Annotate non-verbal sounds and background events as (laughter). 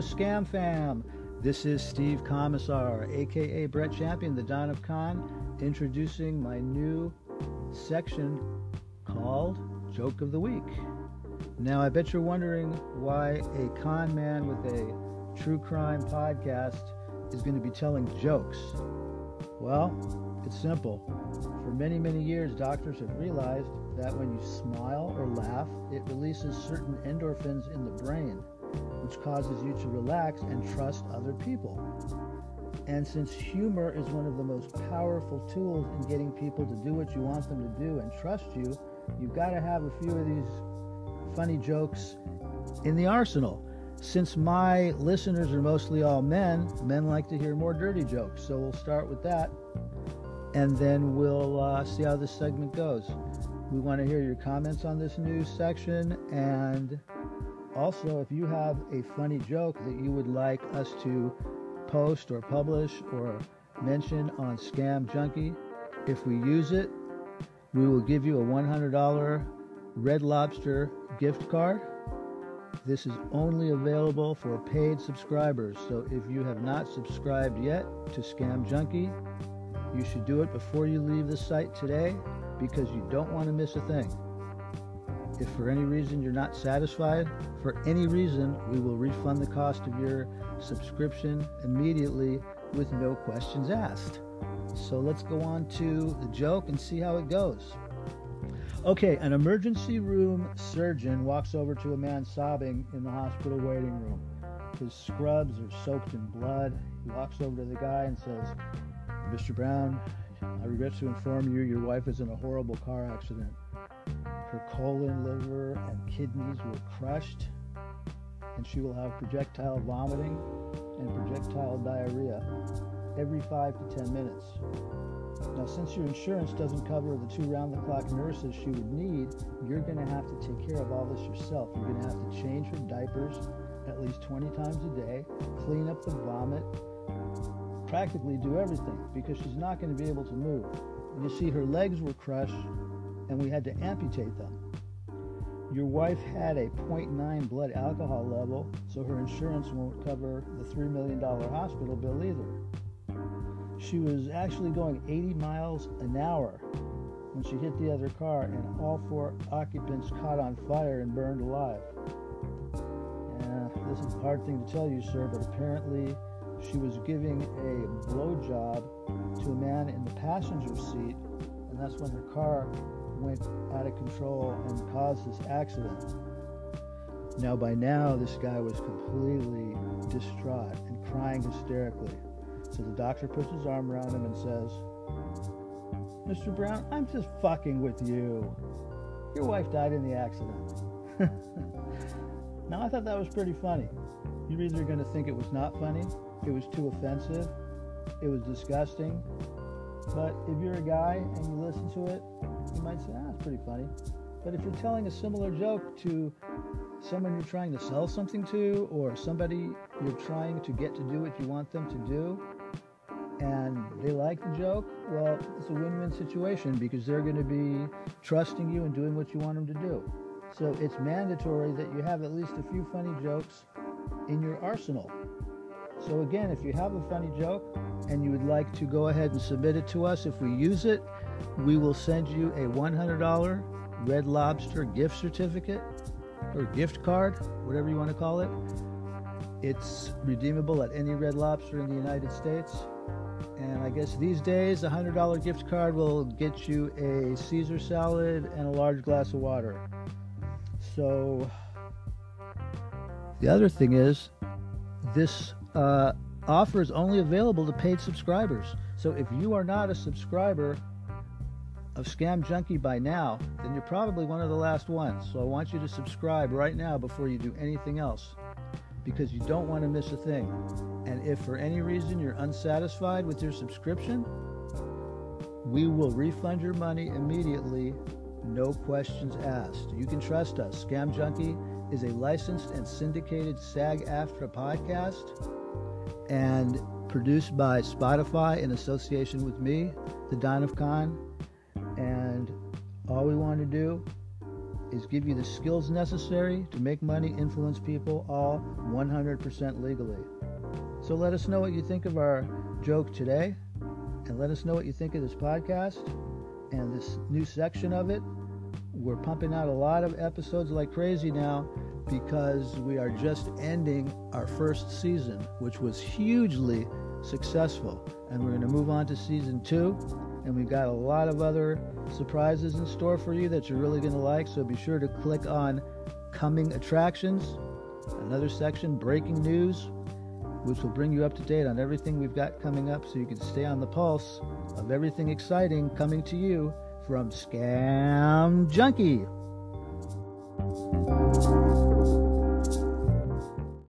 Scam Fam. This is Steve Comisar, aka Brett Champion, the Don of Con, introducing my new section called Joke of the Week. Now, I bet you're wondering why a con man with a true crime podcast is going to be telling jokes. Well, it's simple. For many, many years, doctors have realized that when you smile or laugh, it releases certain endorphins in the brain which causes you to relax and trust other people. And since humor is one of the most powerful tools in getting people to do what you want them to do and trust you, you've got to have a few of these funny jokes in the arsenal. Since my listeners are mostly all men, men like to hear more dirty jokes. So we'll start with that and then we'll uh, see how this segment goes. We want to hear your comments on this news section and also, if you have a funny joke that you would like us to post or publish or mention on Scam Junkie, if we use it, we will give you a $100 Red Lobster gift card. This is only available for paid subscribers. So if you have not subscribed yet to Scam Junkie, you should do it before you leave the site today because you don't want to miss a thing. If for any reason you're not satisfied, for any reason, we will refund the cost of your subscription immediately with no questions asked. So let's go on to the joke and see how it goes. Okay, an emergency room surgeon walks over to a man sobbing in the hospital waiting room. His scrubs are soaked in blood. He walks over to the guy and says, Mr. Brown, I regret to inform you your wife is in a horrible car accident. Her colon, liver, and kidneys were crushed, and she will have projectile vomiting and projectile diarrhea every five to ten minutes. Now, since your insurance doesn't cover the two round the clock nurses she would need, you're going to have to take care of all this yourself. You're going to have to change her diapers at least 20 times a day, clean up the vomit, practically do everything because she's not going to be able to move. You see, her legs were crushed and we had to amputate them. Your wife had a 0.9 blood alcohol level, so her insurance won't cover the $3 million hospital bill either. She was actually going 80 miles an hour when she hit the other car, and all four occupants caught on fire and burned alive. this is a hard thing to tell you, sir, but apparently she was giving a blowjob to a man in the passenger seat, and that's when her car went out of control and caused this accident. Now, by now, this guy was completely distraught and crying hysterically. So the doctor puts his arm around him and says, Mr. Brown, I'm just fucking with you. Your wife died in the accident. (laughs) now, I thought that was pretty funny. You're either going to think it was not funny, it was too offensive, it was disgusting, but if you're a guy and you listen to it, you might say, ah, it's pretty funny. But if you're telling a similar joke to someone you're trying to sell something to or somebody you're trying to get to do what you want them to do, and they like the joke, well, it's a win win situation because they're going to be trusting you and doing what you want them to do. So it's mandatory that you have at least a few funny jokes in your arsenal. So, again, if you have a funny joke and you would like to go ahead and submit it to us, if we use it, we will send you a $100 Red Lobster gift certificate or gift card, whatever you want to call it. It's redeemable at any Red Lobster in the United States. And I guess these days, a $100 gift card will get you a Caesar salad and a large glass of water. So, the other thing is, this uh, offer is only available to paid subscribers. So if you are not a subscriber of Scam Junkie by now, then you're probably one of the last ones. So I want you to subscribe right now before you do anything else because you don't want to miss a thing. And if for any reason you're unsatisfied with your subscription, we will refund your money immediately, no questions asked. You can trust us. Scam Junkie is a licensed and syndicated SAG AFTRA podcast and produced by Spotify in association with me, the Don of Con. And all we want to do is give you the skills necessary to make money, influence people, all 100% legally. So let us know what you think of our joke today, and let us know what you think of this podcast and this new section of it. We're pumping out a lot of episodes like crazy now because we are just ending our first season, which was hugely successful. And we're going to move on to season two. And we've got a lot of other surprises in store for you that you're really going to like. So be sure to click on Coming Attractions, another section, Breaking News, which will bring you up to date on everything we've got coming up so you can stay on the pulse of everything exciting coming to you from Scam Junkie. Thank you.